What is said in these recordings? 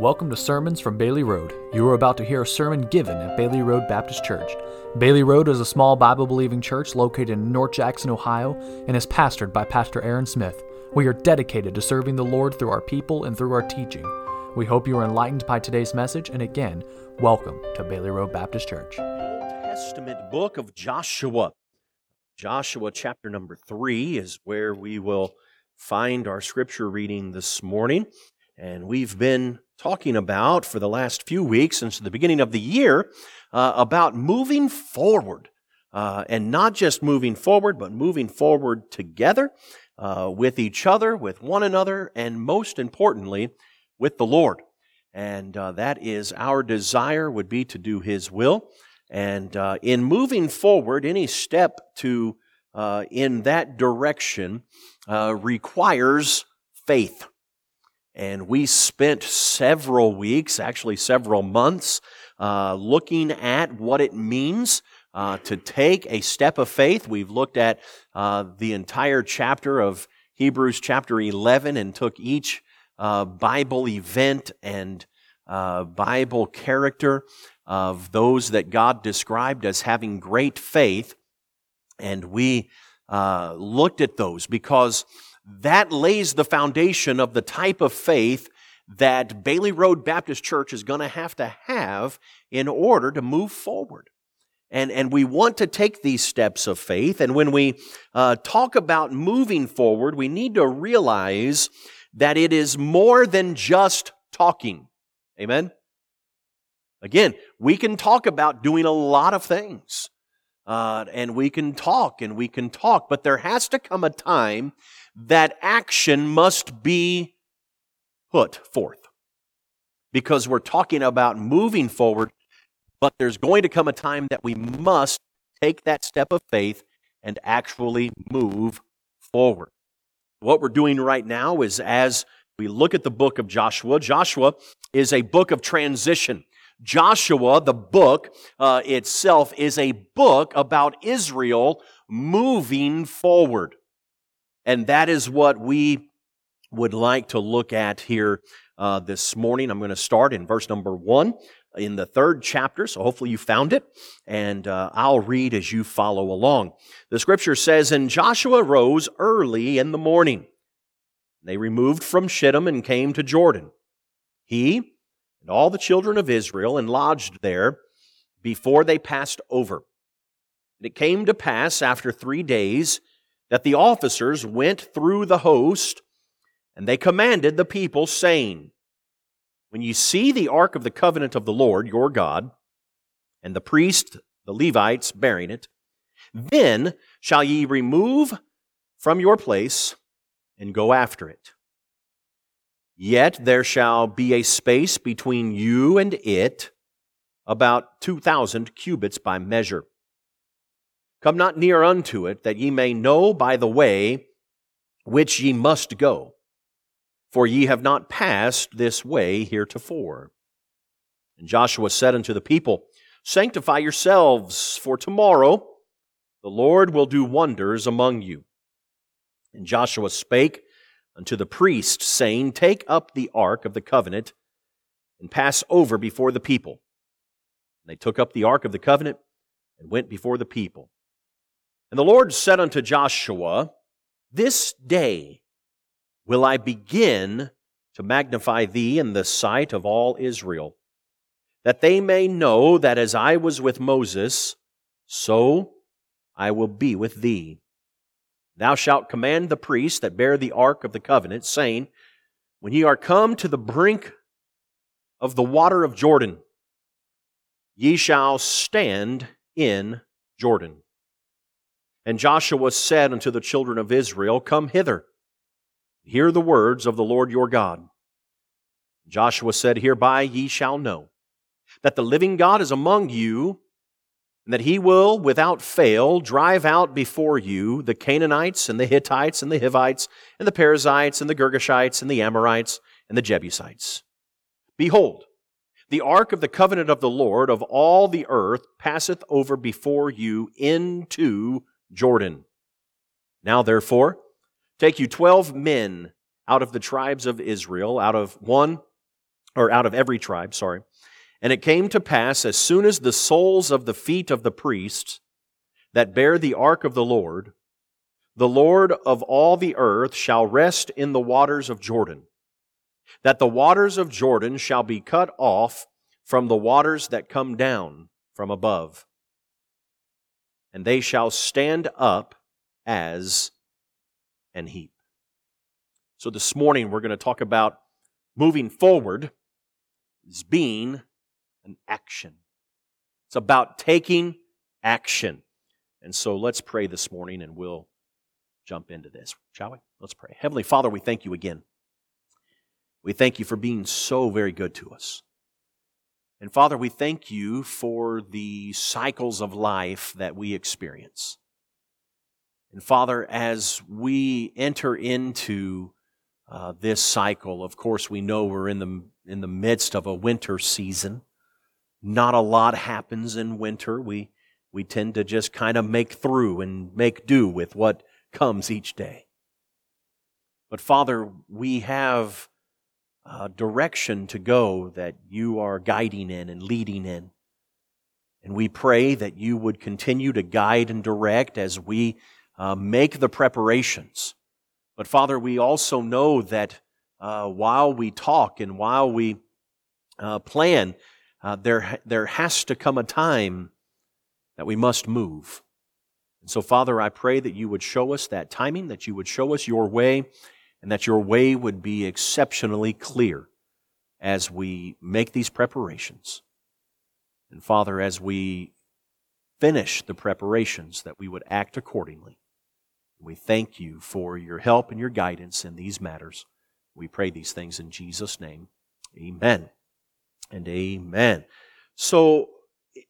Welcome to Sermons from Bailey Road. You are about to hear a sermon given at Bailey Road Baptist Church. Bailey Road is a small Bible believing church located in North Jackson, Ohio, and is pastored by Pastor Aaron Smith. We are dedicated to serving the Lord through our people and through our teaching. We hope you are enlightened by today's message, and again, welcome to Bailey Road Baptist Church. Old Testament book of Joshua. Joshua chapter number three is where we will find our scripture reading this morning. And we've been talking about for the last few weeks, since the beginning of the year, uh, about moving forward. Uh, and not just moving forward, but moving forward together uh, with each other, with one another, and most importantly, with the Lord. And uh, that is our desire would be to do His will. And uh, in moving forward, any step to uh, in that direction requires faith. And we spent several weeks, actually several months, uh, looking at what it means uh, to take a step of faith. We've looked at uh, the entire chapter of Hebrews chapter 11 and took each uh, Bible event and uh, Bible character of those that God described as having great faith. And we uh, looked at those because that lays the foundation of the type of faith that Bailey Road Baptist Church is going to have to have in order to move forward. And, and we want to take these steps of faith. And when we uh, talk about moving forward, we need to realize that it is more than just talking. Amen? Again, we can talk about doing a lot of things. Uh, and we can talk and we can talk, but there has to come a time that action must be put forth. Because we're talking about moving forward, but there's going to come a time that we must take that step of faith and actually move forward. What we're doing right now is as we look at the book of Joshua, Joshua is a book of transition. Joshua, the book uh, itself, is a book about Israel moving forward. And that is what we would like to look at here uh, this morning. I'm going to start in verse number one in the third chapter, so hopefully you found it, and uh, I'll read as you follow along. The scripture says, And Joshua rose early in the morning. They removed from Shittim and came to Jordan. He and all the children of Israel and lodged there before they passed over. And it came to pass after three days that the officers went through the host and they commanded the people, saying, When you see the ark of the covenant of the Lord your God, and the priest, the Levites, bearing it, then shall ye remove from your place and go after it. Yet there shall be a space between you and it, about two thousand cubits by measure. Come not near unto it, that ye may know by the way which ye must go. For ye have not passed this way heretofore. And Joshua said unto the people, Sanctify yourselves, for tomorrow the Lord will do wonders among you. And Joshua spake unto the priest, saying, Take up the ark of the covenant and pass over before the people. And they took up the ark of the covenant and went before the people. And the Lord said unto Joshua, This day will I begin to magnify thee in the sight of all Israel, that they may know that as I was with Moses, so I will be with thee. Thou shalt command the priests that bear the ark of the covenant, saying, When ye are come to the brink of the water of Jordan, ye shall stand in Jordan. And Joshua said unto the children of Israel, Come hither, hear the words of the Lord your God. Joshua said, Hereby ye shall know that the living God is among you, and that he will without fail drive out before you the Canaanites, and the Hittites, and the Hivites, and the Perizzites, and the Girgashites, and the Amorites, and the Jebusites. Behold, the ark of the covenant of the Lord of all the earth passeth over before you into Jordan. Now, therefore, take you twelve men out of the tribes of Israel, out of one or out of every tribe, sorry. And it came to pass as soon as the soles of the feet of the priests that bear the ark of the Lord, the Lord of all the earth shall rest in the waters of Jordan, that the waters of Jordan shall be cut off from the waters that come down from above, and they shall stand up as an heap. So this morning we're going to talk about moving forward as being an action. It's about taking action. And so let's pray this morning and we'll jump into this, shall we? Let's pray. Heavenly Father, we thank you again. We thank you for being so very good to us. And Father, we thank you for the cycles of life that we experience. And Father, as we enter into uh, this cycle, of course, we know we're in the, in the midst of a winter season. Not a lot happens in winter. We, we tend to just kind of make through and make do with what comes each day. But Father, we have a direction to go that you are guiding in and leading in. And we pray that you would continue to guide and direct as we uh, make the preparations. But Father, we also know that uh, while we talk and while we uh, plan, uh, there, there has to come a time that we must move. And so, Father, I pray that you would show us that timing, that you would show us your way, and that your way would be exceptionally clear as we make these preparations. And Father, as we finish the preparations, that we would act accordingly. We thank you for your help and your guidance in these matters. We pray these things in Jesus' name. Amen and amen. So,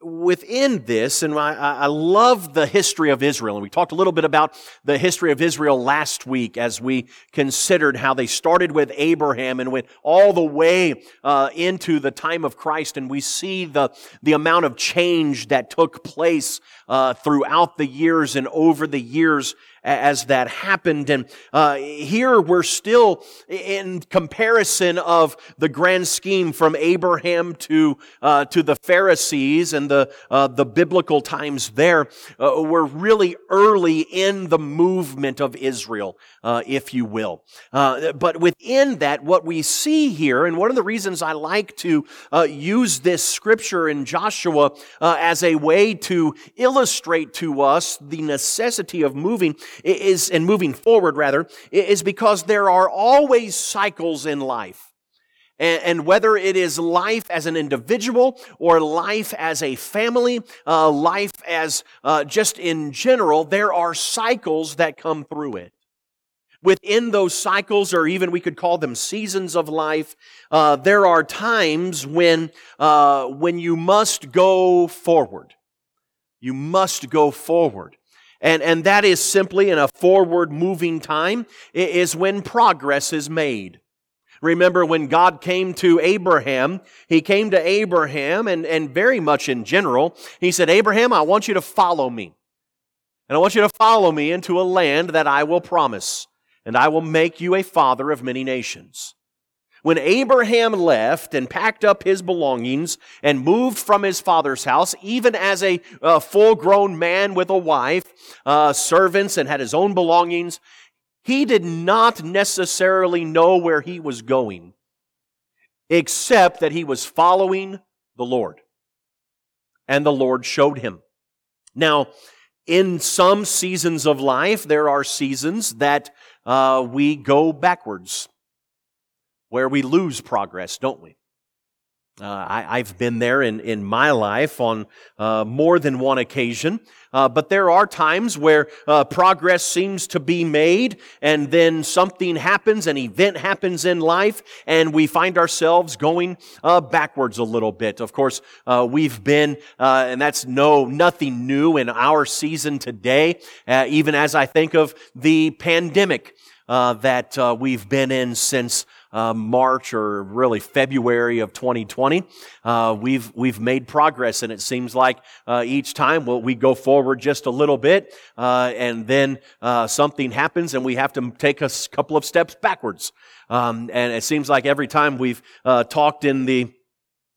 within this, and I, I, love the history of Israel, and we talked a little bit about the history of Israel last week as we considered how they started with Abraham and went all the way uh, into the time of Christ, and we see the, the amount of change that took place uh, throughout the years and over the years as that happened. And uh, here we're still in comparison of the grand scheme from Abraham to uh, to the Pharisees and the uh, the biblical times. There, uh, we're really early in the movement of Israel, uh, if you will. Uh, but within that, what we see here, and one of the reasons I like to use this scripture in Joshua as a way to illustrate to us the necessity of moving is, and moving forward rather, is because there are always cycles in life. And, whether it is life as an individual or life as a family, uh, life as uh, just in general, there are cycles that come through it. Within those cycles, or even we could call them seasons of life, uh, there are times when uh, when you must go forward. You must go forward. And, and that is simply in a forward moving time, is when progress is made. Remember when God came to Abraham, he came to Abraham and, and very much in general, he said, Abraham, I want you to follow me. And I want you to follow me into a land that I will promise, and I will make you a father of many nations. When Abraham left and packed up his belongings and moved from his father's house, even as a uh, full grown man with a wife, uh, servants, and had his own belongings, he did not necessarily know where he was going, except that he was following the Lord. And the Lord showed him. Now, in some seasons of life, there are seasons that uh, we go backwards where we lose progress, don't we? Uh, I, have been there in, in my life on uh, more than one occasion, uh, but there are times where uh, progress seems to be made, and then something happens, an event happens in life, and we find ourselves going uh, backwards a little bit. Of course, uh, we've been, and that's no nothing new in our season today. even as I think of the pandemic that we've been in since uh, March or really February of 2020. Uh, we've we've made progress, and it seems like uh, each time well, we go forward just a little bit, uh, and then uh, something happens, and we have to take a couple of steps backwards. Um, and it seems like every time we've uh, talked in the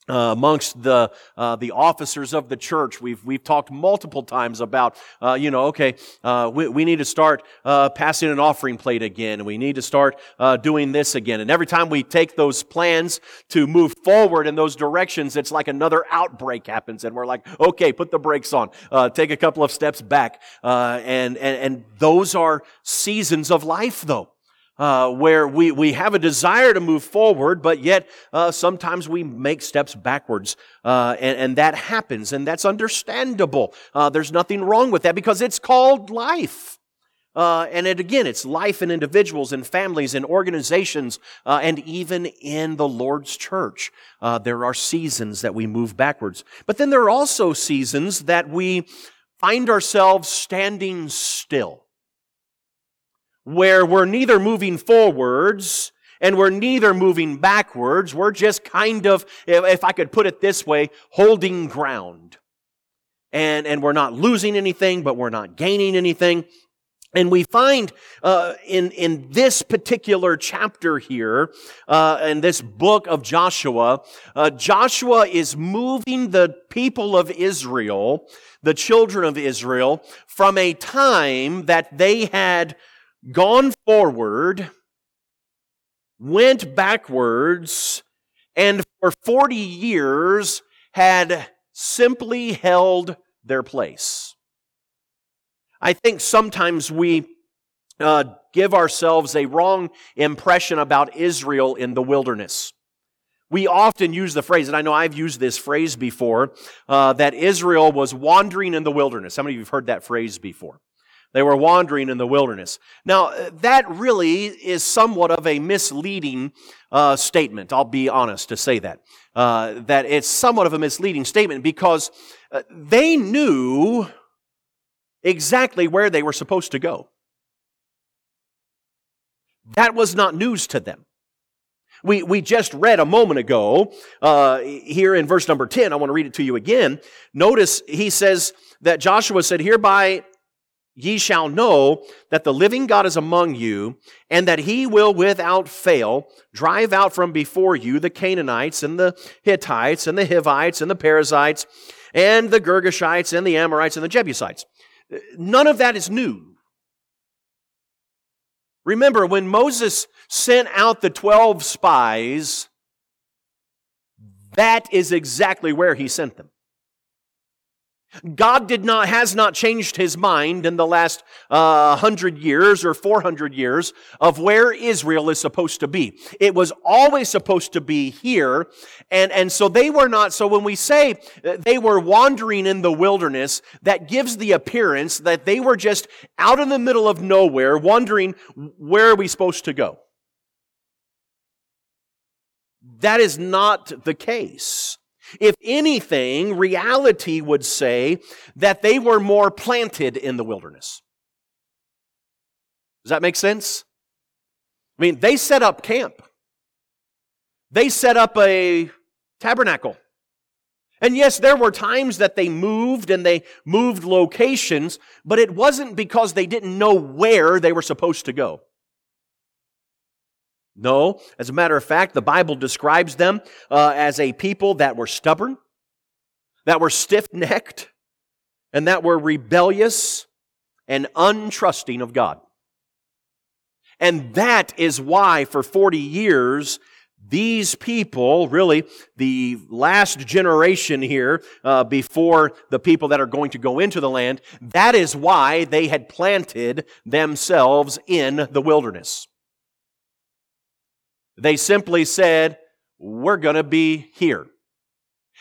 uh, amongst the uh, the officers of the church, we've we've talked multiple times about uh, you know okay uh, we, we need to start uh, passing an offering plate again, and we need to start uh, doing this again. And every time we take those plans to move forward in those directions, it's like another outbreak happens, and we're like okay, put the brakes on, take a couple of steps back, and and and those are seasons of life though uh, where we, we have a desire to move forward, but yet uh, sometimes we make steps backwards. Uh, and, and, that happens, and that's understandable. Uh, there's nothing wrong with that because it's called life. Uh, and it, again, it's life in individuals and families and organizations uh, and even in the Lord's church. there are seasons that we move backwards. But then there are also seasons that we find ourselves standing still where we're neither moving forwards and we're neither moving backwards. We're just kind of, if I could put it this way, holding ground. And, and we're not losing anything, but we're not gaining anything. And we find uh, in in this particular chapter here, uh, in this book of Joshua, uh, Joshua is moving the people of Israel, the children of Israel, from a time that they had gone forward, went backwards, and for 40 years had simply held their place. I think sometimes we uh, give ourselves a wrong impression about Israel in the wilderness. We often use the phrase, and I know I've used this phrase before, uh, that Israel was wandering in the wilderness. How many of you have heard that phrase before? They were wandering in the wilderness. Now, uh, that really is somewhat of a misleading uh, statement. I'll be honest to say that. Uh, that it's somewhat of a misleading statement because uh, they knew exactly where they were supposed to go. That was not news to them. We, we just read a moment ago, uh, here in verse number 10, I want to read it to you again. Notice he says that Joshua said, Hereby ye shall know that the living God is among you, and that he will without fail drive out from before you the Canaanites, and the Hittites, and the Hivites, and the Perizzites, and the Girgashites, and the Amorites, and the Jebusites. None of that is new. Remember, when Moses sent out the 12 spies, that is exactly where he sent them. God did not, has not changed his mind in the last uh, hundred years or 400 years of where Israel is supposed to be. It was always supposed to be here. And, and so they were not, so when we say they were wandering in the wilderness, that gives the appearance that they were just out in the middle of nowhere, wondering where are we supposed to go? That is not the case. If anything, reality would say that they were more planted in the wilderness. Does that make sense? I mean, they set up camp. They set up a tabernacle. And yes, there were times that they moved and they moved locations, but it wasn't because they didn't know where they were supposed to go. No, as a matter of fact, the Bible describes them uh, as a people that were stubborn, that were stiff necked, and that were rebellious and untrusting of God. And that is why for 40 years, these people, really the last generation here uh, before the people that are going to go into the land, that is why they had planted themselves in the wilderness. They simply said, We're going to be here.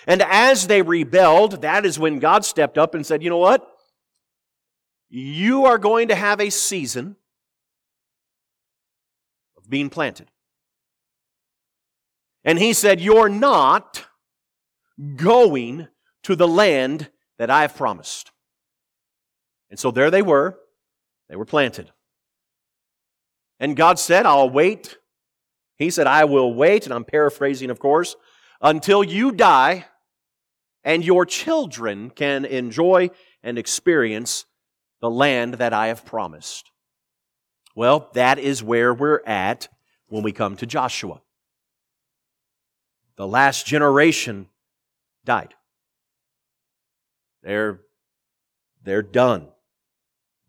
And as they rebelled, that is when God stepped up and said, You know what? You are going to have a season of being planted. And He said, You're not going to the land that I have promised. And so there they were. They were planted. And God said, I'll wait He said, I will wait, and I'm paraphrasing, of course, until you die and your children can enjoy and experience the land that I have promised. Well, that is where we're at when we come to Joshua. The last generation died. They're, they're done.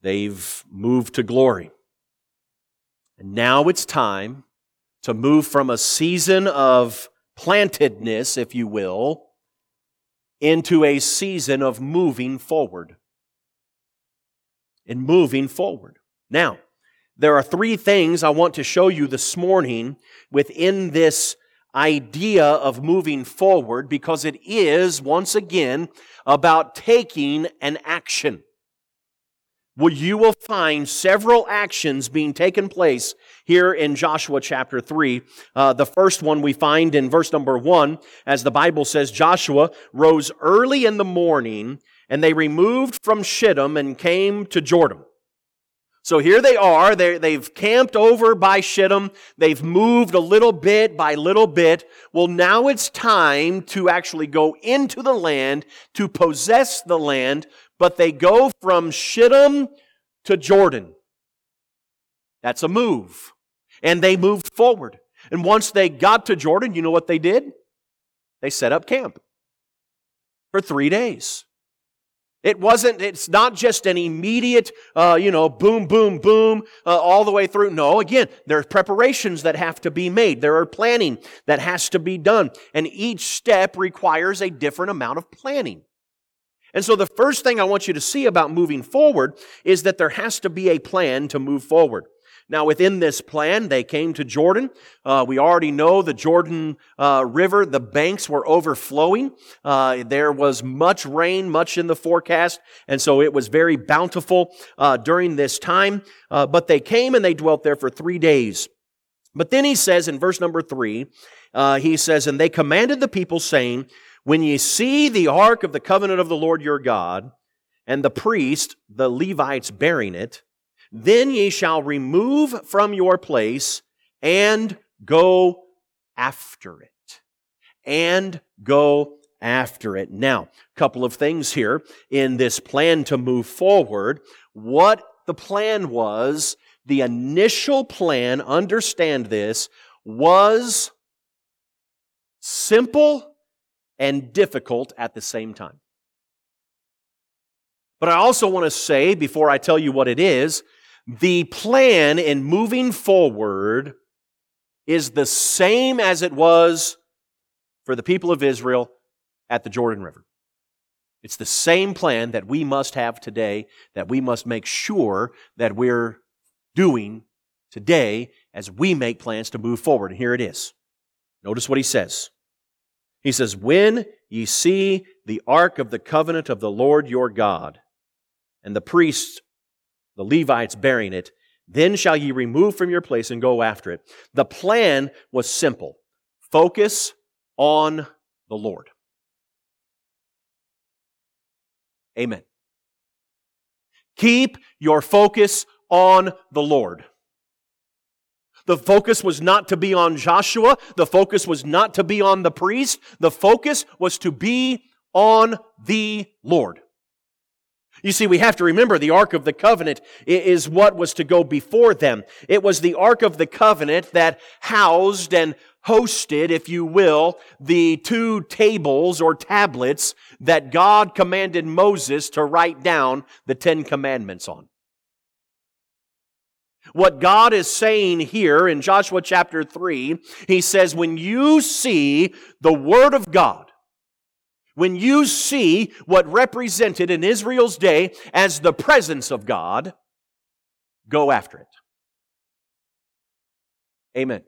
They've moved to glory. And now it's time to move from a season of plantedness, if you will, into a season of moving forward. And moving forward. Now, there are three things I want to show you this morning within this idea of moving forward because it is, once again, about taking an action. Well, you will find several actions being taken place here in Joshua chapter 3. Uh, the first one we find in verse number 1, as the Bible says, Joshua rose early in the morning, and they removed from Shittim and came to Jordan. So here they are. they have camped over by Shittim. They've moved a little bit by little bit. Well, now it's time to actually go into the land, to possess the land, but they go from Shittim to Jordan. That's a move. And they moved forward. And once they got to Jordan, you know what they did? They set up camp for three days. It wasn't, it's not just an immediate, uh, you know, boom, boom, boom, uh, all the way through. No, again, there are preparations that have to be made. There are planning that has to be done. And each step requires a different amount of planning. And so the first thing I want you to see about moving forward is that there has to be a plan to move forward. Now, within this plan, they came to Jordan. Uh, we already know the Jordan uh, River, the banks were overflowing. Uh, there was much rain, much in the forecast, and so it was very bountiful uh, during this time. Uh, but they came and they dwelt there for three days. But then he says in verse number three, uh, he says, And they commanded the people, saying, when ye see the ark of the covenant of the Lord your God, and the priest, the Levites, bearing it, then ye shall remove from your place and go after it. And go after it. Now, a couple of things here in this plan to move forward. What the plan was, the initial plan, understand this, was simple and difficult at the same time. But I also want to say, before I tell you what it is, the plan in moving forward is the same as it was for the people of Israel at the Jordan River. It's the same plan that we must have today, that we must make sure that we're doing today as we make plans to move forward. And here it is. Notice what he says. He says, When ye see the ark of the covenant of the Lord your God, and the priests, the Levites, bearing it, then shall ye remove from your place and go after it. The plan was simple focus on the Lord. Amen. Keep your focus on the Lord. The focus was not to be on Joshua. The focus was not to be on the priest. The focus was to be on the Lord. You see, we have to remember the Ark of the Covenant is what was to go before them. It was the Ark of the Covenant that housed and hosted, if you will, the two tables or tablets that God commanded Moses to write down the Ten Commandments on. What God is saying here in Joshua chapter 3, he says, when you see the Word of God, when you see what represented in Israel's day as the presence of God, go after it. Amen.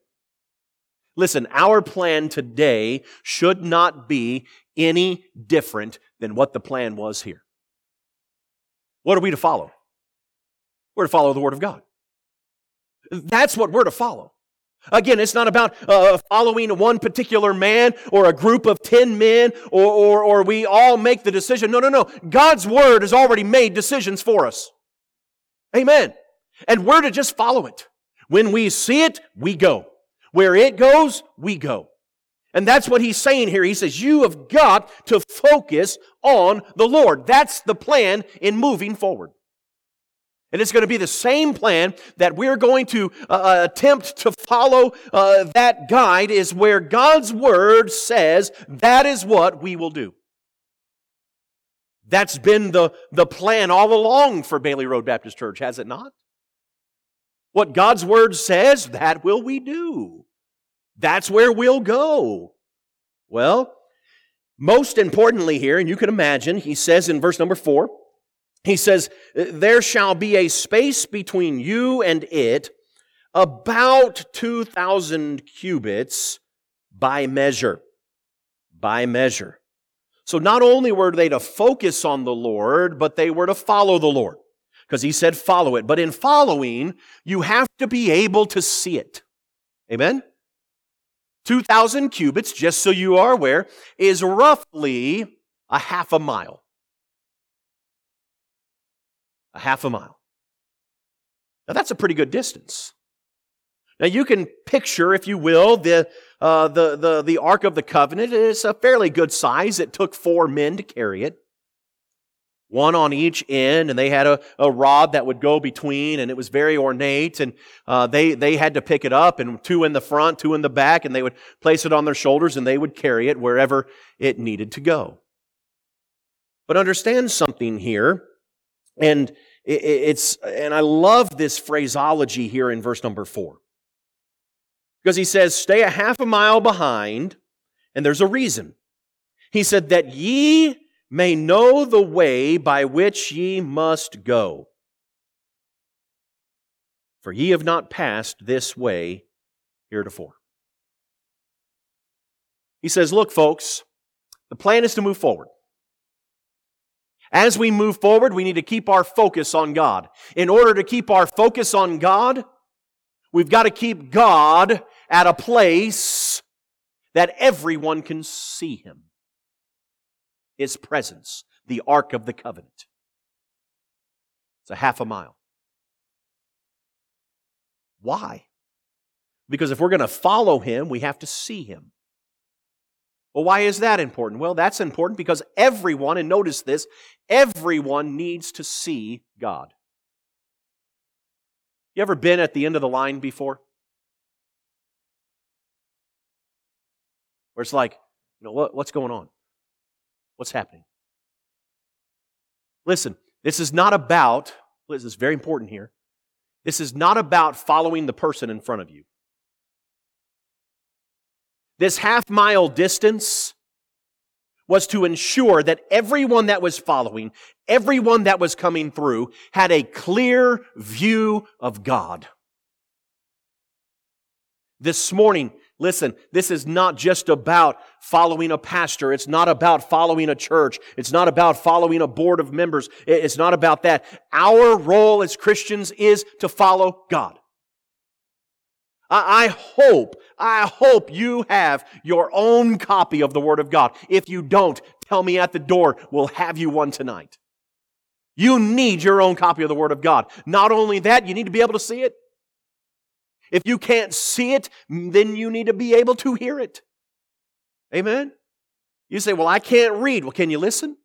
Listen, our plan today should not be any different than what the plan was here. What are we to follow? We're to follow the Word of God. That's what we're to follow. Again, it's not about uh, following one particular man or a group of 10 men or, or, or we all make the decision. No, no, no. God's word has already made decisions for us. Amen. And we're to just follow it. When we see it, we go. Where it goes, we go. And that's what he's saying here. He says, You have got to focus on the Lord. That's the plan in moving forward. And it's going to be the same plan that we're going to uh, uh, attempt to follow uh, that guide, is where God's Word says that is what we will do. That's been the, the plan all along for Bailey Road Baptist Church, has it not? What God's Word says, that will we do. That's where we'll go. Well, most importantly here, and you can imagine, he says in verse number four, he says, There shall be a space between you and it about 2,000 cubits by measure. By measure. So not only were they to focus on the Lord, but they were to follow the Lord. Because he said follow it. But in following, you have to be able to see it. Amen? 2,000 cubits, just so you are aware, is roughly a half a mile. A half a mile. Now that's a pretty good distance. Now you can picture, if you will, the, uh, the, the, the Ark of the Covenant. It's a fairly good size. It took four men to carry it one on each end, and they had a, a rod that would go between, and it was very ornate, and uh, they, they had to pick it up, and two in the front, two in the back, and they would place it on their shoulders, and they would carry it wherever it needed to go. But understand something here, and it's, and I love this phraseology here in verse number four. Because he says, stay a half a mile behind, and there's a reason. He said, that ye may know the way by which ye must go. For ye have not passed this way heretofore. He says, Look, folks, the plan is to move forward. As we move forward, we need to keep our focus on God. In order to keep our focus on God, we've got to keep God at a place that everyone can see Him. His presence, the Ark of the Covenant. It's a half a mile. Why? Because if we're going to follow him, we have to see him. Well, why is that important? Well, that's important because everyone, and notice this, everyone needs to see God. You ever been at the end of the line before? Where it's like, you know, what, what's going on? What's happening? Listen, this is not about, this is very important here. This is not about following the person in front of you. This half mile distance was to ensure that everyone that was following, everyone that was coming through, had a clear view of God. This morning, Listen, this is not just about following a pastor. It's not about following a church. It's not about following a board of members. It's not about that. Our role as Christians is to follow God. I hope, I hope you have your own copy of the Word of God. If you don't, tell me at the door. We'll have you one tonight. You need your own copy of the Word of God. Not only that, you need to be able to see it. If you can't see it, then you need to be able to hear it. Amen? You say, well, I can't read. Well, can you listen?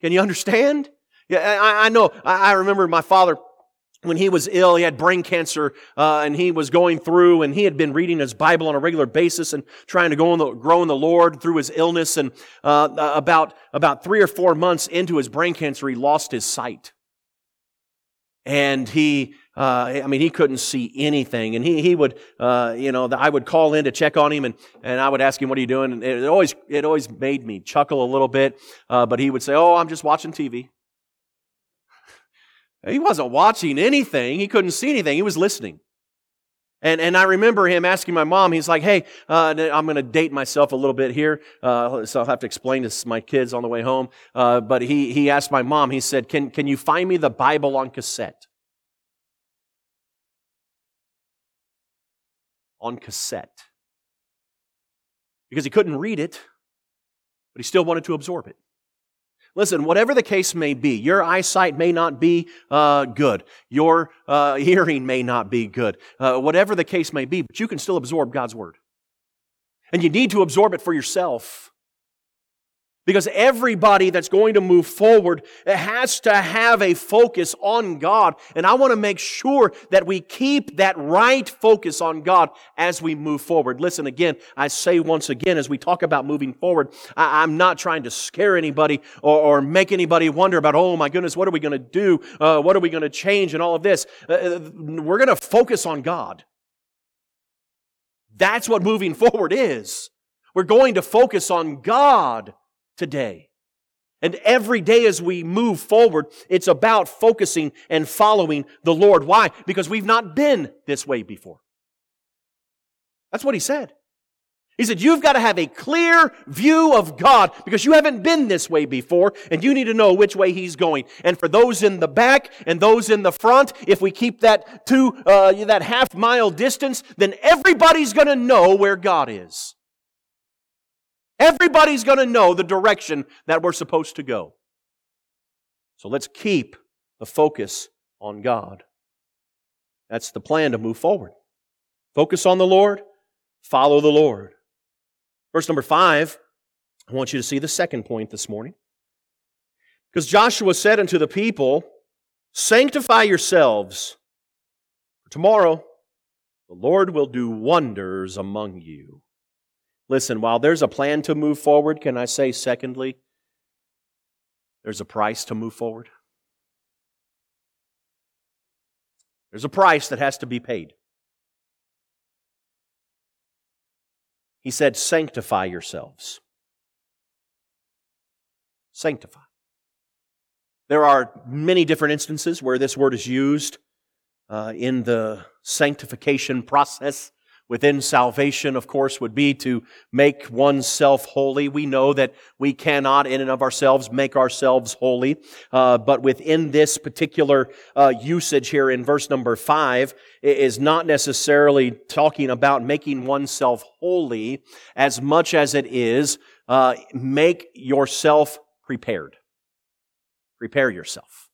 Can you understand? Yeah, I, I know. I, I, remember my father when he was ill, he had brain cancer, uh, and he was going through, and he had been reading his Bible on a regular basis and trying to go in the, grow in the Lord through his illness. And uh, about about three or four months into his brain cancer, he lost his sight, and he uh, I mean, he couldn't see anything. And he, he would, uh, you know, I would call in to check on him and, and I would ask him, what are you doing? And it always, it always made me chuckle a little bit. Uh, but he would say, oh, I'm just watching TV. He wasn't watching anything. He couldn't see anything. He was listening. And, and I remember him asking my mom, he's like, hey, uh, I'm going to date myself a little bit here, uh, so I'll have to explain this to my kids on the way home. Uh, but he, he asked my mom, he said, can, can you find me the Bible on cassette? on cassette because he couldn't read it, but he still wanted to absorb it. Listen, whatever the case may be, your eyesight may not be uh, good. Your uh, hearing may not be good. Uh, whatever the case may be, but you can still absorb God's Word. And you need to absorb it for yourself. Because everybody that's going to move forward has to have a focus on God. And I want to make sure that we keep that right focus on God as we move forward. Listen again, I say once again, as we talk about moving forward, I, am not trying to scare anybody or, or, make anybody wonder about, oh my goodness, what are we going to do? Uh, what are we going to change and all of this? Uh, uh we're going to focus on God. That's what moving forward is. We're going to focus on God today. And every day as we move forward, it's about focusing and following the Lord. Why? Because we've not been this way before. That's what he said. He said, You've got to have a clear view of God because you haven't been this way before and you need to know which way He's going. And for those in the back and those in the front, if we keep that two, uh, that half mile distance, then everybody's going to know where God is. Everybody's going to know the direction that we're supposed to go. So let's keep the focus on God. That's the plan to move forward. Focus on the Lord, follow the Lord. Verse number five, I want you to see the second point this morning. Because Joshua said unto the people, Sanctify yourselves, for tomorrow the Lord will do wonders among you. Listen, while there's a plan to move forward, can I say, secondly, there's a price to move forward? There's a price that has to be paid. He said, Sanctify yourselves. Sanctify. There are many different instances where this word is used uh, in the sanctification process within salvation, of course, would be to make oneself holy. We know that we cannot, in and of ourselves, make ourselves holy. Uh, but within this particular uh, usage here in verse number five, is not necessarily talking about making oneself holy as much as it is uh, make yourself prepared. Prepare yourself.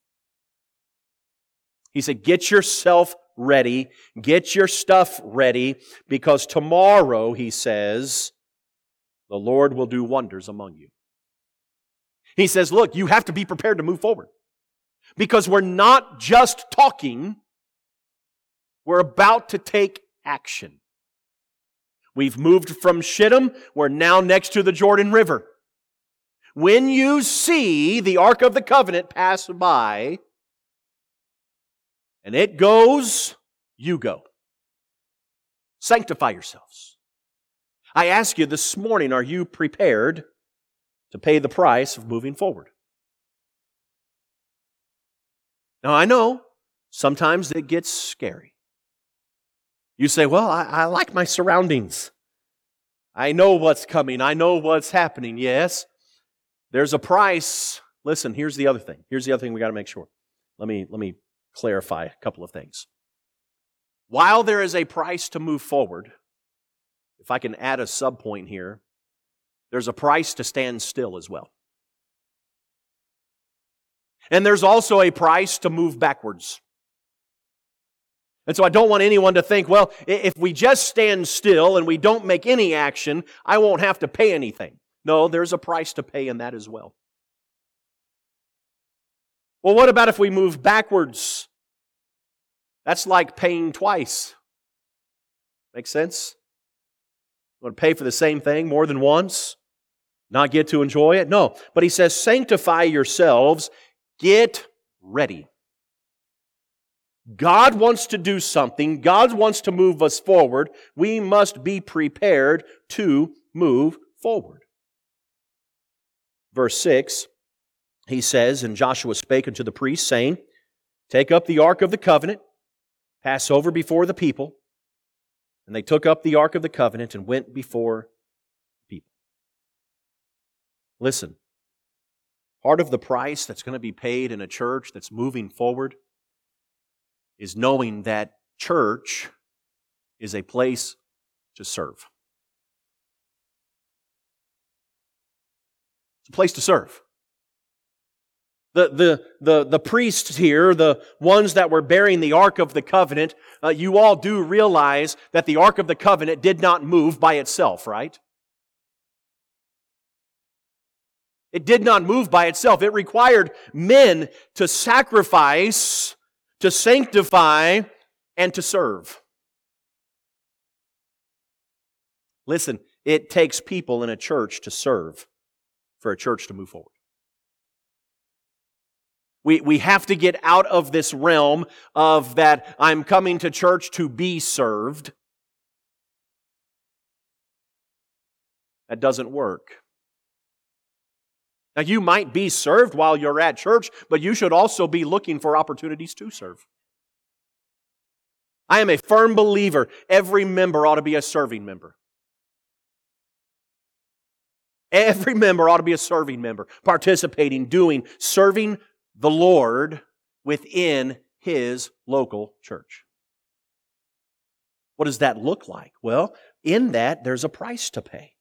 He said, get yourself ready. Get your stuff ready because tomorrow, he says, the Lord will do wonders among you. He says, look, you have to be prepared to move forward because we're not just talking, we're about to take action. We've moved from Shittim, we're now next to the Jordan River. When you see the Ark of the Covenant pass by, and it goes, you go. Sanctify yourselves. I ask you this morning, are you prepared to pay the price of moving forward? Now, I know sometimes it gets scary. You say, Well, I, I, like my surroundings. I know what's coming. I know what's happening. Yes, there's a price. Listen, here's the other thing. Here's the other thing we got to make sure. Let me, let me clarify a couple of things. While there is a price to move forward, if I can add a subpoint here, there's a price to stand still as well. And there's also a price to move backwards. And so I don't want anyone to think, well, if we just stand still and we don't make any action, I won't have to pay anything. No, there's a price to pay in that as well. Well, what about if we move backwards? That's like paying twice. Make sense? You want to pay for the same thing more than once? Not get to enjoy it? No. But he says, sanctify yourselves, get ready. God wants to do something. God wants to move us forward. We must be prepared to move forward. Verse 6 he says, And Joshua spake unto the priests, saying, Take up the ark of the covenant, pass over before the people. And they took up the ark of the covenant and went before the people. Listen, part of the price that's going to be paid in a church that's moving forward is knowing that church is a place to serve. It's a place to serve. The, the, the, the priests here, the ones that were bearing the Ark of the Covenant, uh, you all do realize that the Ark of the Covenant did not move by itself, right? It did not move by itself. It required men to sacrifice, to sanctify, and to serve. Listen, it takes people in a church to serve for a church to move forward. We, we have to get out of this realm of that I'm coming to church to be served. That doesn't work. Now, you might be served while you're at church, but you should also be looking for opportunities to serve. I am a firm believer every member ought to be a serving member. Every member ought to be a serving member, participating, doing, serving the Lord within his local church. What does that look like? Well, in that, there's a price to pay.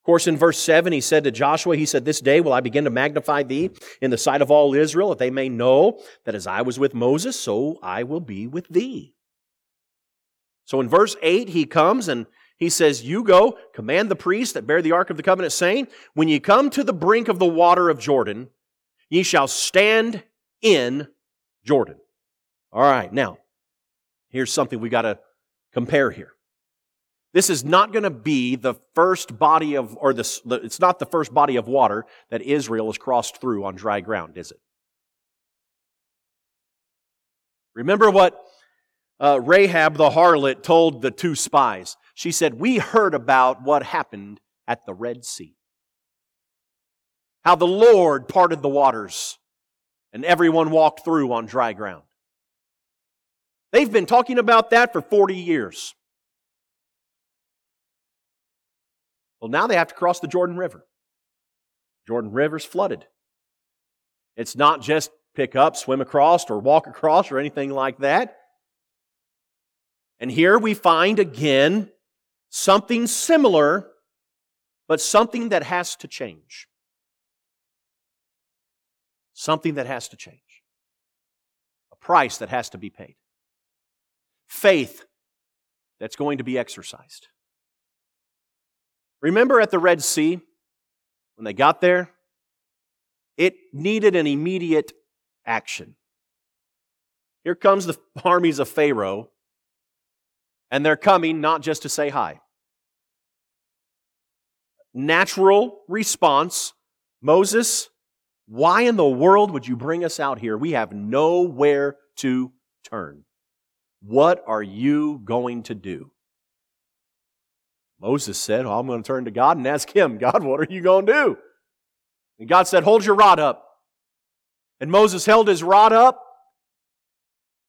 Of course, in verse 7, he said to Joshua, He said, This day will I begin to magnify thee in the sight of all Israel, that they may know that as I was with Moses, so I will be with thee. So in verse 8, he comes and he says, You go, command the priests that bear the ark of the covenant, saying, When ye come to the brink of the water of Jordan, ye shall stand in Jordan. All right, now, here's something we got to compare here. This is not going to be the first body of, or this, it's not the first body of water that Israel has crossed through on dry ground, is it? Remember what uh, Rahab the harlot told the two spies? She said, We heard about what happened at the Red Sea how the Lord parted the waters and everyone walked through on dry ground. They've been talking about that for 40 years. Well, now they have to cross the Jordan River. Jordan River's flooded. It's not just pick up, swim across, or walk across, or anything like that. And here we find again something similar, but something that has to change. Something that has to change. A price that has to be paid. Faith that's going to be exercised. Remember at the Red Sea, when they got there, it needed an immediate action. Here comes the armies of Pharaoh, and they're coming not just to say hi. Natural response Moses why in the world would you bring us out here? We have nowhere to turn. What are you going to do? Moses said, well, I'm going to turn to God and ask him, God, what are you going to do? And God said, Hold your rod up. And Moses held his rod up.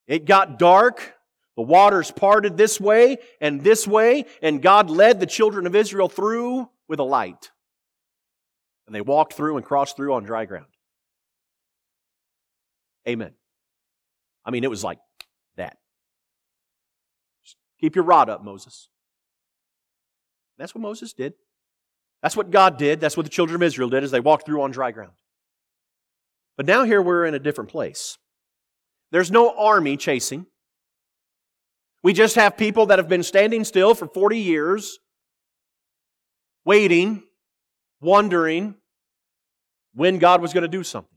It got dark. The waters parted this way and this way, and God led the children of Israel through with a light. And they walked through and crossed through on dry ground. Amen. I mean, it was like that. Just keep your rod up, Moses. That's what Moses did. That's what God did. That's what the children of Israel did as they walked through on dry ground. But now here we're in a different place. There's no army chasing. We just have people that have been standing still for 40 years, waiting, wondering when God was going to do something.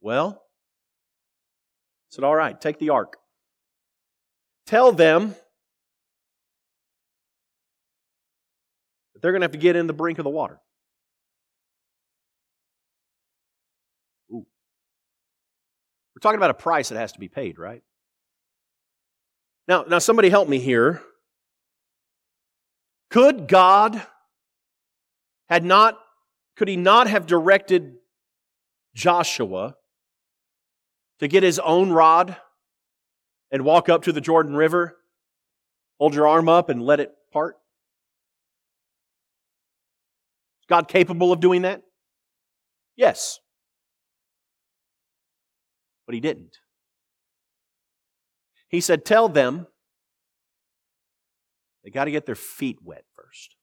Well, I said, All right, take the ark. Tell them that they're going to have to get in the brink of the water. Ooh. We're talking about a price that has to be paid, right? Now, now somebody help me here. Could God had not could he not have directed Joshua to get his own rod and walk up to the Jordan River, hold your arm up and let it part? Is God capable of doing that? Yes. But he didn't. He said, Tell them they got to get their feet wet first.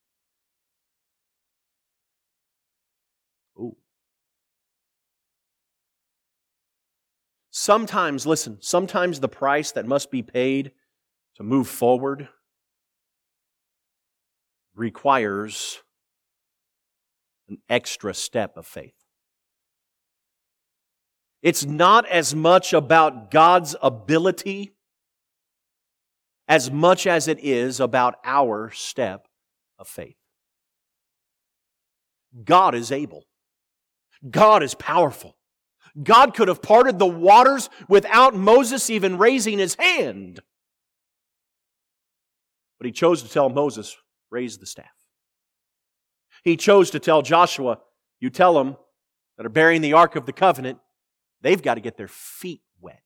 Ooh. Sometimes, listen, sometimes the price that must be paid to move forward requires an extra step of faith. It's not as much about God's ability as much as it is about our step of faith. God is able. God is powerful. God could have parted the waters without Moses even raising his hand. But he chose to tell Moses, raise the staff. He chose to tell Joshua, you tell them that are bearing the Ark of the Covenant, they've got to get their feet wet.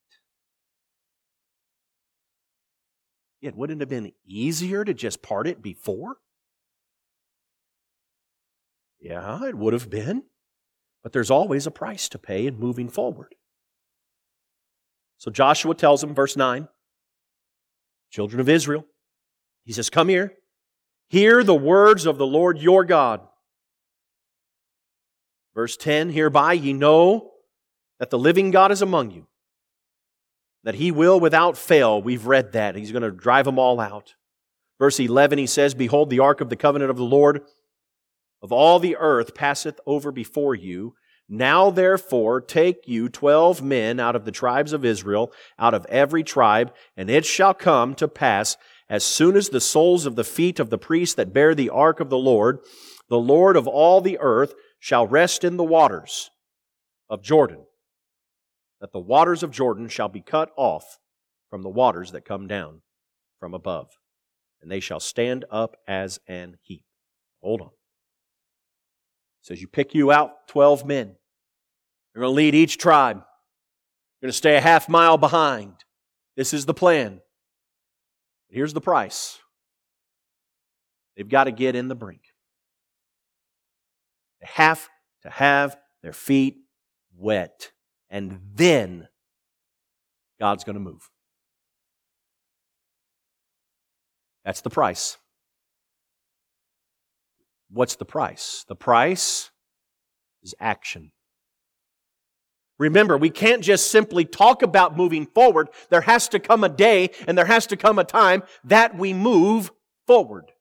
It wouldn't have been easier to just part it before? Yeah, it would have been. But there's always a price to pay in moving forward. So Joshua tells them, verse 9, children of Israel, he says, Come here, hear the words of the Lord your God. Verse 10 Hereby ye know that the living God is among you, that he will without fail. We've read that. He's going to drive them all out. Verse 11, he says, Behold, the ark of the covenant of the Lord of all the earth passeth over before you. Now therefore take you twelve men out of the tribes of Israel, out of every tribe, and it shall come to pass as soon as the soles of the feet of the priests that bear the ark of the Lord, the Lord of all the earth, shall rest in the waters of Jordan, that the waters of Jordan shall be cut off from the waters that come down from above, and they shall stand up as an heap. Hold on. It says, You pick you out 12 men. You're going to lead each tribe. You're going to stay a half mile behind. This is the plan. Here's the price. They've got to get in the brink. They have to have their feet wet. And then God's going to move. That's the price. What's the price? The price is action. Remember, we can't just simply talk about moving forward. There has to come a day and there has to come a time that we move forward.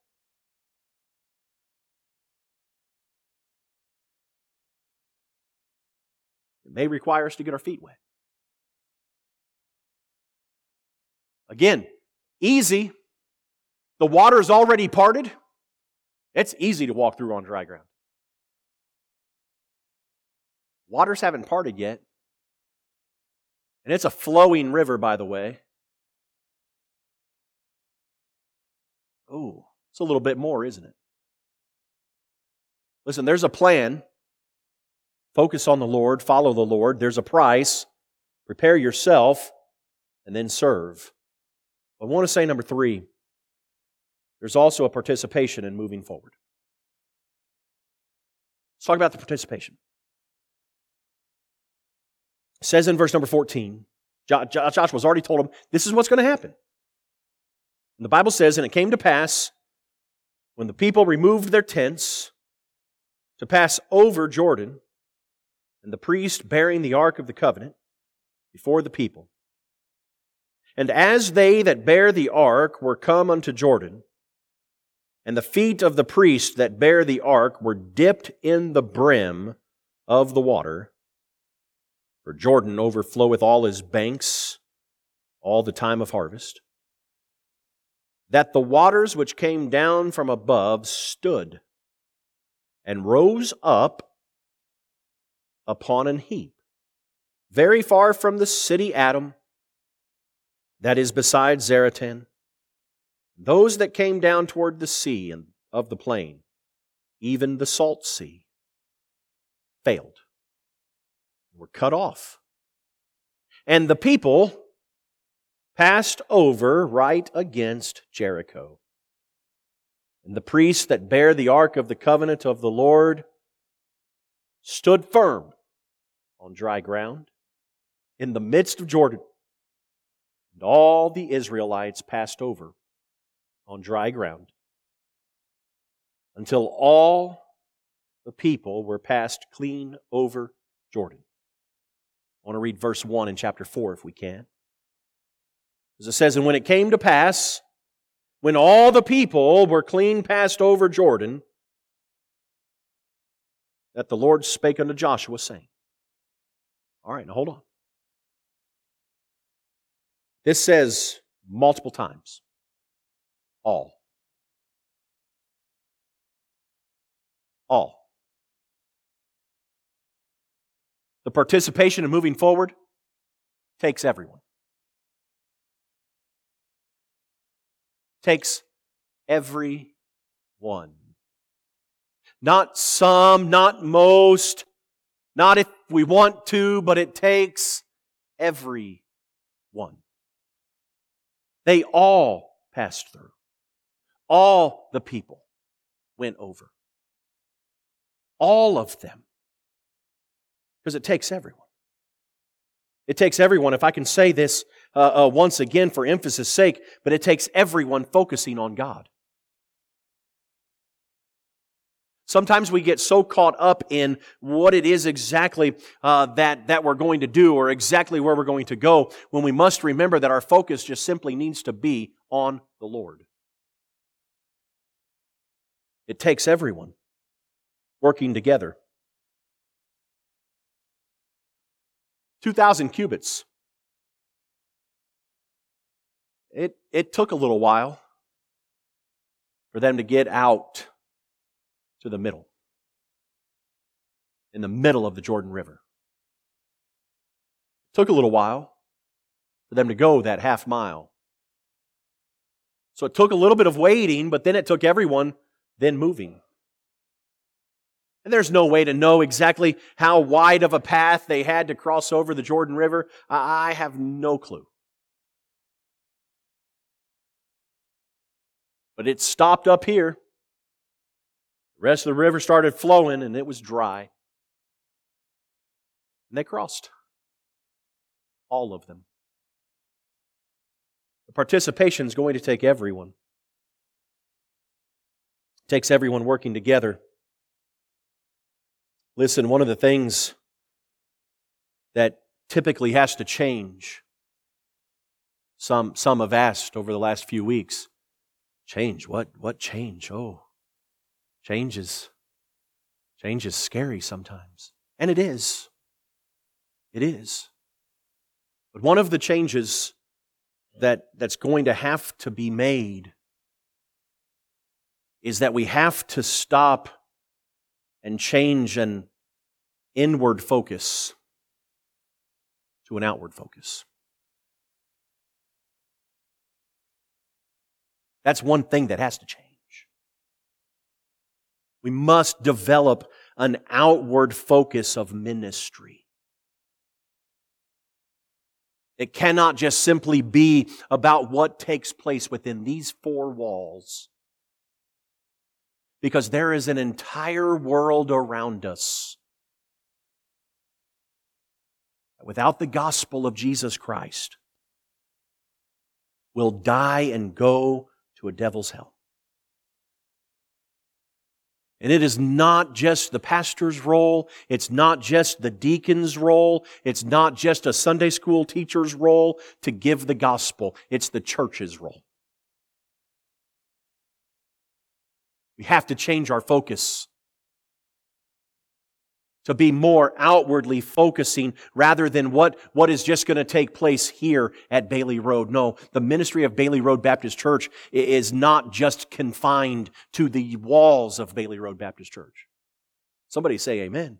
It may require us to get our feet wet. Again, easy. The water is already parted. It's easy to walk through on dry ground. Waters haven't parted yet. And it's a flowing river, by the way. Oh, it's a little bit more, isn't it? Listen, there's a plan Focus on the Lord, follow the Lord. There's a price. Prepare yourself and then serve. I want to say number three, there's also a participation in moving forward. Let's talk about the participation. It says in verse number 14, Joshua's already told him, this is what's going to happen. And the Bible says, And it came to pass when the people removed their tents to pass over Jordan, and the priest bearing the ark of the covenant before the people. And as they that bear the ark were come unto Jordan, and the feet of the priest that bear the ark were dipped in the brim of the water, for Jordan overfloweth all his banks all the time of harvest, that the waters which came down from above stood and rose up upon an heap, very far from the city Adam, that is beside Zaretan. Those that came down toward the sea and of the plain, even the salt sea, failed, were cut off. And the people passed over right against Jericho. And the priests that bear the ark of the covenant of the Lord stood firm on dry ground in the midst of Jordan. And all the Israelites passed over on dry ground until all the people were passed clean over Jordan. I want to read verse 1 in chapter 4 if we can. As it says, And when it came to pass, when all the people were clean passed over Jordan, that the Lord spake unto Joshua, saying, All right, now hold on. This says multiple times, all. All. The participation in moving forward takes everyone. Takes everyone. Not some, not most, not if we want to, but it takes everyone. They all passed through. All the people went over. All of them. Because it takes everyone. It takes everyone, if I can say this uh, uh, once again for emphasis' sake, but it takes everyone focusing on God. Sometimes we get so caught up in what it is exactly uh, that, that we're going to do or exactly where we're going to go when we must remember that our focus just simply needs to be on the Lord. It takes everyone working together. 2,000 cubits. It, it took a little while for them to get out to the middle, in the middle of the Jordan River. It took a little while for them to go that half mile. So it took a little bit of waiting, but then it took everyone then moving. And there's no way to know exactly how wide of a path they had to cross over the Jordan River. I have no clue. But it stopped up here. The rest of the river started flowing and it was dry. And they crossed. All of them. The participation is going to take everyone. It takes everyone working together. Listen, one of the things that typically has to change, some, some have asked over the last few weeks, change, what, what change? Oh, Change is, change is scary sometimes. And it is. It is. But one of the changes that, that's going to have to be made is that we have to stop and change an inward focus to an outward focus. That's one thing that has to change. We must develop an outward focus of ministry. It cannot just simply be about what takes place within these four walls. Because there is an entire world around us. Without the gospel of Jesus Christ, will die and go to a devil's hell. And it is not just the pastor's role. It's not just the deacon's role. It's not just a Sunday school teacher's role to give the gospel. It's the church's role. We have to change our focus to be more outwardly focusing rather than what, what is just going to take place here at Bailey Road. No, the ministry of Bailey Road Baptist Church is not just confined to the walls of Bailey Road Baptist Church. Somebody say amen.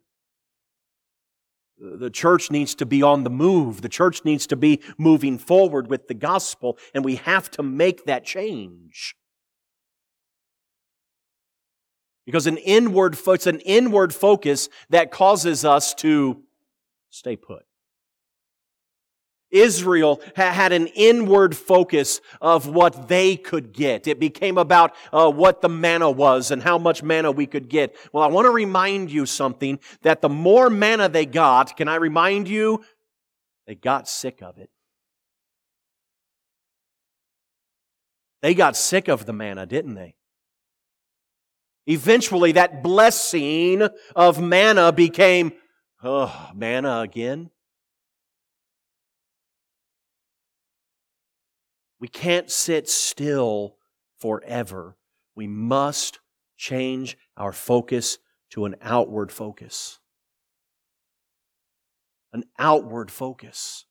The church needs to be on the move. The church needs to be moving forward with the gospel, and we have to make that change. Because an inward, it's an inward focus that causes us to stay put. Israel had an inward focus of what they could get. It became about uh, what the manna was and how much manna we could get. Well, I want to remind you something that the more manna they got, can I remind you? They got sick of it. They got sick of the manna, didn't they? Eventually, that blessing of manna became, oh, manna again? We can't sit still forever. We must change our focus to an outward focus. An outward focus.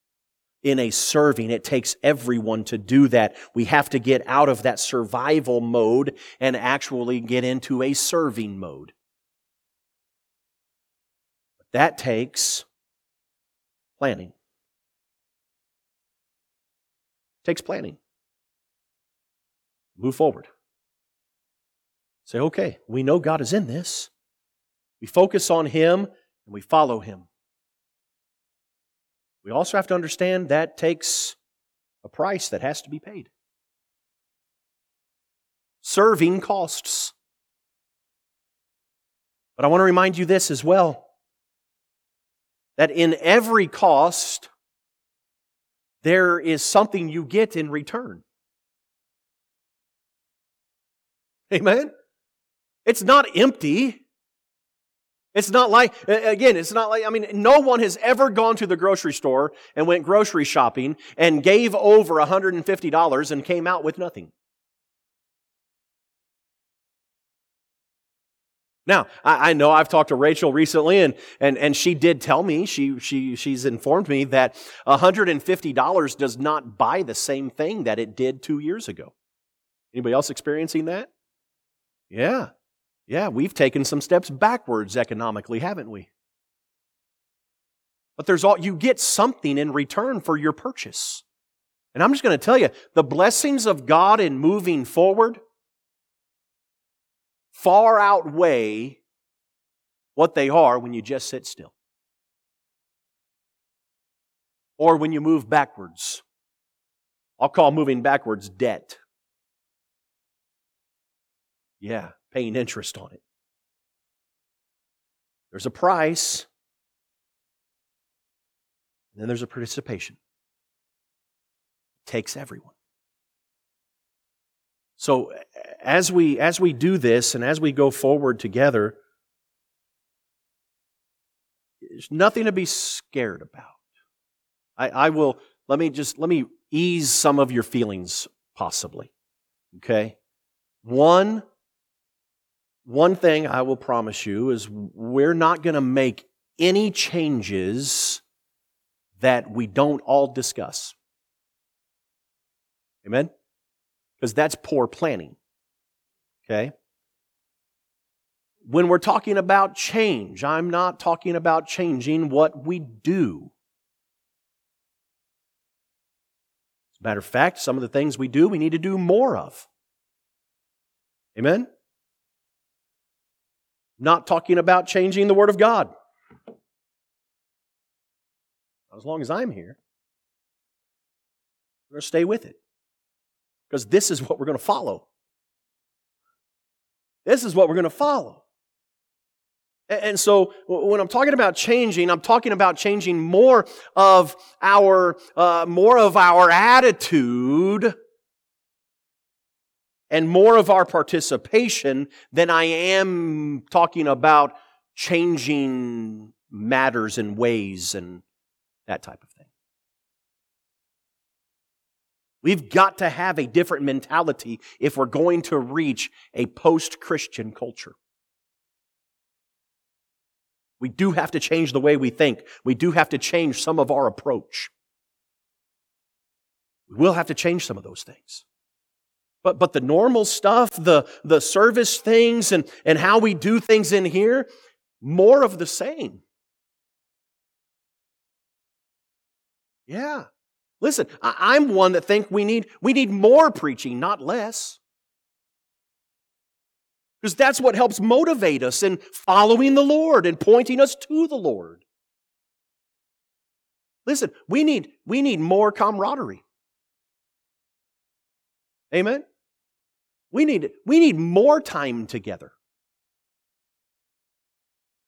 In a serving, it takes everyone to do that. We have to get out of that survival mode and actually get into a serving mode. That takes planning. It takes planning. Move forward. Say, okay, we know God is in this. We focus on Him and we follow Him. We also have to understand that takes a price that has to be paid. Serving costs. But I want to remind you this as well that in every cost, there is something you get in return. Amen? It's not empty. It's not like, again, it's not like, I mean, no one has ever gone to the grocery store and went grocery shopping and gave over $150 and came out with nothing. Now, I, I, know I've talked to Rachel recently, and, and, and she did tell me, she, she, she's informed me that $150 does not buy the same thing that it did two years ago. Anybody else experiencing that? Yeah. Yeah, we've taken some steps backwards economically, haven't we? But there's all you get something in return for your purchase. And I'm just going to tell you, the blessings of God in moving forward far outweigh what they are when you just sit still. Or when you move backwards. I'll call moving backwards debt. Yeah, paying interest on it. There's a price, and then there's a participation. It takes everyone. So as we as we do this and as we go forward together, there's nothing to be scared about. I, I will let me just let me ease some of your feelings possibly. Okay? One one thing I will promise you is we're not going to make any changes that we don't all discuss. Amen? Because that's poor planning. Okay? When we're talking about change, I'm not talking about changing what we do. As a matter of fact, some of the things we do, we need to do more of. Amen? Not talking about changing the Word of God. As long as I'm here, we're going to stay with it. Because this is what we're going to follow. This is what we're going to follow. And so when I'm talking about changing, I'm talking about changing more of our, uh, more of our attitude and more of our participation than I am talking about changing matters and ways and that type of thing. We've got to have a different mentality if we're going to reach a post Christian culture. We do have to change the way we think. We do have to change some of our approach. We will have to change some of those things. But, but the normal stuff, the, the service things, and, and how we do things in here, more of the same. Yeah. Listen, I'm one that think we need, we need more preaching, not less. Because that's what helps motivate us in following the Lord and pointing us to the Lord. Listen, we need, we need more camaraderie. Amen? We need, we need more time together,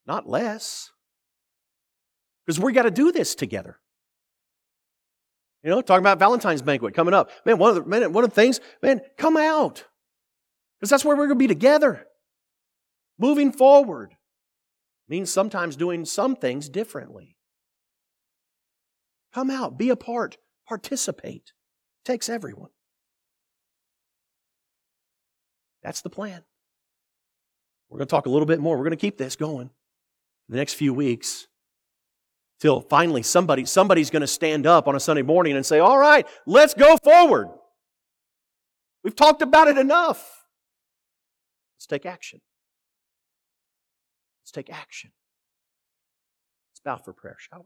not less. Because we got to do this together. You know, talking about Valentine's banquet coming up. Man, one of the man, one of the things, man, come out. Because that's where we're going to be together. Moving forward means sometimes doing some things differently. Come out, be a part, participate. It takes everyone. That's the plan. We're going to talk a little bit more. We're going to keep this going the next few weeks till finally somebody somebody's going to stand up on a Sunday morning and say, "All right, let's go forward." We've talked about it enough. Let's take action. Let's take action. Let's bow for prayer, shall we?